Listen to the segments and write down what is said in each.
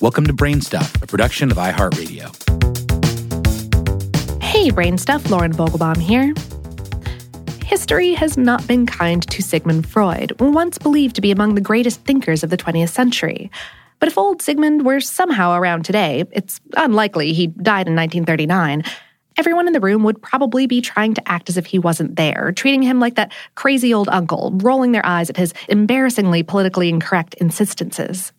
Welcome to Brainstuff, a production of iHeartRadio. Hey, Brainstuff, Lauren Vogelbaum here. History has not been kind to Sigmund Freud, once believed to be among the greatest thinkers of the 20th century. But if old Sigmund were somehow around today, it's unlikely he died in 1939. Everyone in the room would probably be trying to act as if he wasn't there, treating him like that crazy old uncle, rolling their eyes at his embarrassingly politically incorrect insistences.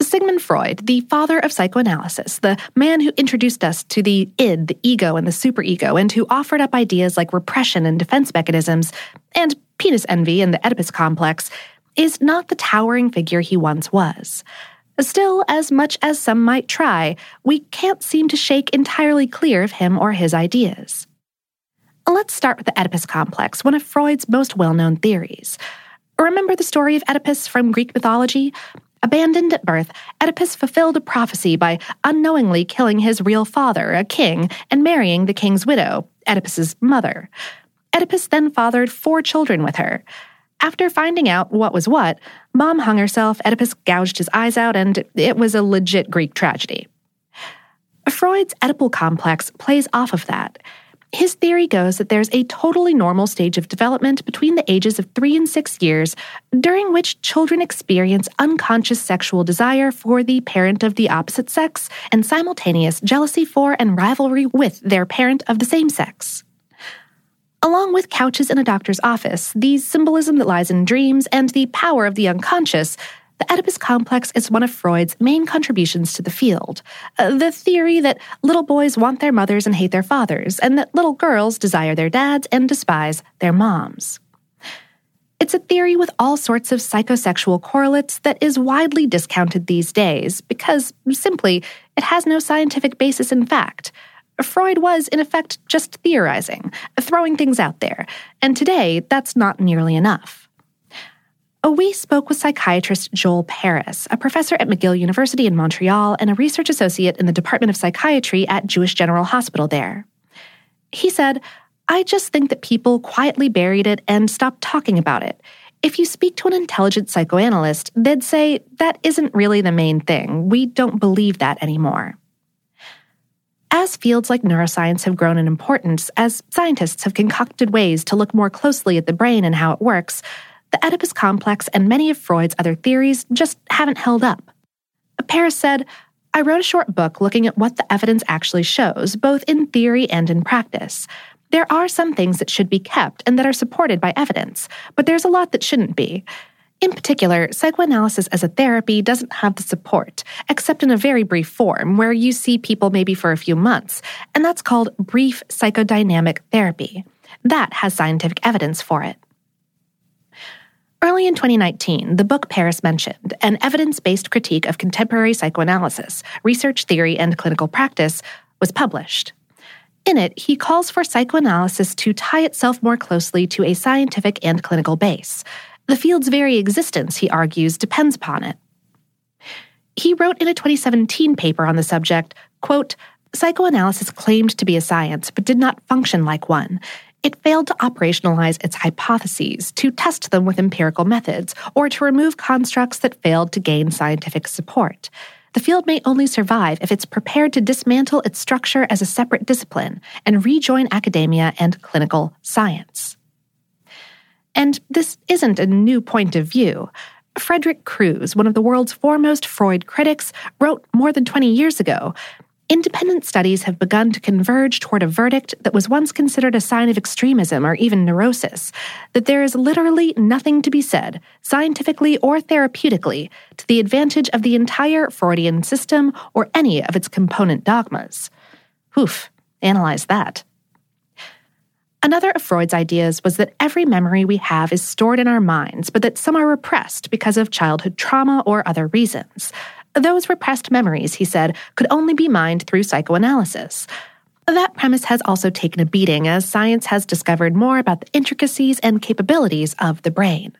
Sigmund Freud, the father of psychoanalysis, the man who introduced us to the id, the ego, and the superego, and who offered up ideas like repression and defense mechanisms, and penis envy and the Oedipus complex, is not the towering figure he once was. Still, as much as some might try, we can't seem to shake entirely clear of him or his ideas. Let's start with the Oedipus complex, one of Freud's most well known theories. Remember the story of Oedipus from Greek mythology? Abandoned at birth, Oedipus fulfilled a prophecy by unknowingly killing his real father, a king, and marrying the king's widow, Oedipus's mother. Oedipus then fathered four children with her. After finding out what was what, mom hung herself, Oedipus gouged his eyes out, and it was a legit Greek tragedy. Freud's Oedipal complex plays off of that. His theory goes that there's a totally normal stage of development between the ages of three and six years, during which children experience unconscious sexual desire for the parent of the opposite sex and simultaneous jealousy for and rivalry with their parent of the same sex. Along with couches in a doctor's office, the symbolism that lies in dreams and the power of the unconscious the Oedipus complex is one of Freud's main contributions to the field. Uh, the theory that little boys want their mothers and hate their fathers, and that little girls desire their dads and despise their moms. It's a theory with all sorts of psychosexual correlates that is widely discounted these days because, simply, it has no scientific basis in fact. Freud was, in effect, just theorizing, throwing things out there, and today that's not nearly enough. Oh, we spoke with psychiatrist Joel Paris, a professor at McGill University in Montreal and a research associate in the Department of Psychiatry at Jewish General Hospital there. He said, I just think that people quietly buried it and stopped talking about it. If you speak to an intelligent psychoanalyst, they'd say, that isn't really the main thing. We don't believe that anymore. As fields like neuroscience have grown in importance, as scientists have concocted ways to look more closely at the brain and how it works, the Oedipus complex and many of Freud's other theories just haven't held up. Paris said, I wrote a short book looking at what the evidence actually shows, both in theory and in practice. There are some things that should be kept and that are supported by evidence, but there's a lot that shouldn't be. In particular, psychoanalysis as a therapy doesn't have the support, except in a very brief form where you see people maybe for a few months, and that's called brief psychodynamic therapy. That has scientific evidence for it. Early in 2019, the book Paris mentioned, An Evidence Based Critique of Contemporary Psychoanalysis, Research Theory, and Clinical Practice, was published. In it, he calls for psychoanalysis to tie itself more closely to a scientific and clinical base. The field's very existence, he argues, depends upon it. He wrote in a 2017 paper on the subject, quote, Psychoanalysis claimed to be a science, but did not function like one. It failed to operationalize its hypotheses, to test them with empirical methods, or to remove constructs that failed to gain scientific support. The field may only survive if it's prepared to dismantle its structure as a separate discipline and rejoin academia and clinical science. And this isn't a new point of view. Frederick Crews, one of the world's foremost Freud critics, wrote more than 20 years ago Independent studies have begun to converge toward a verdict that was once considered a sign of extremism or even neurosis that there is literally nothing to be said, scientifically or therapeutically, to the advantage of the entire Freudian system or any of its component dogmas. Oof, analyze that. Another of Freud's ideas was that every memory we have is stored in our minds, but that some are repressed because of childhood trauma or other reasons. Those repressed memories, he said, could only be mined through psychoanalysis. That premise has also taken a beating as science has discovered more about the intricacies and capabilities of the brain.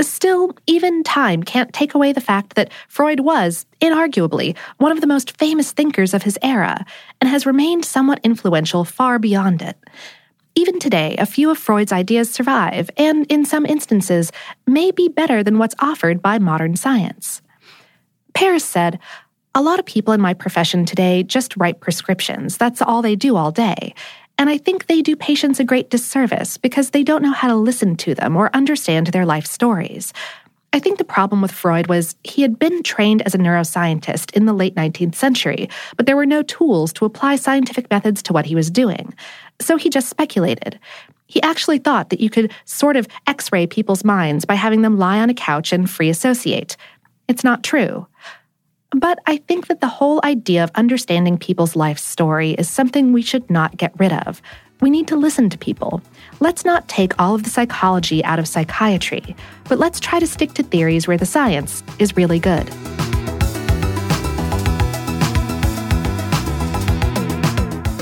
Still, even time can't take away the fact that Freud was, inarguably, one of the most famous thinkers of his era, and has remained somewhat influential far beyond it. Even today, a few of Freud's ideas survive, and in some instances, may be better than what's offered by modern science. Paris said, A lot of people in my profession today just write prescriptions. That's all they do all day. And I think they do patients a great disservice because they don't know how to listen to them or understand their life stories. I think the problem with Freud was he had been trained as a neuroscientist in the late 19th century, but there were no tools to apply scientific methods to what he was doing. So he just speculated. He actually thought that you could sort of x ray people's minds by having them lie on a couch and free associate. It's not true. But I think that the whole idea of understanding people's life story is something we should not get rid of. We need to listen to people. Let's not take all of the psychology out of psychiatry, but let's try to stick to theories where the science is really good.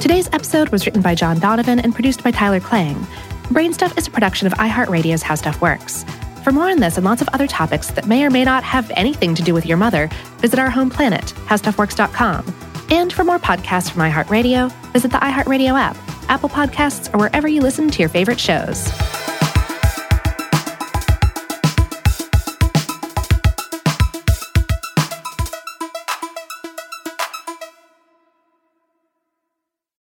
Today's episode was written by John Donovan and produced by Tyler Klang. Brainstuff is a production of iHeartRadio's How Stuff Works. For more on this and lots of other topics that may or may not have anything to do with your mother, visit our home planet, howstuffworks.com. And for more podcasts from iHeartRadio, visit the iHeartRadio app, Apple Podcasts, or wherever you listen to your favorite shows.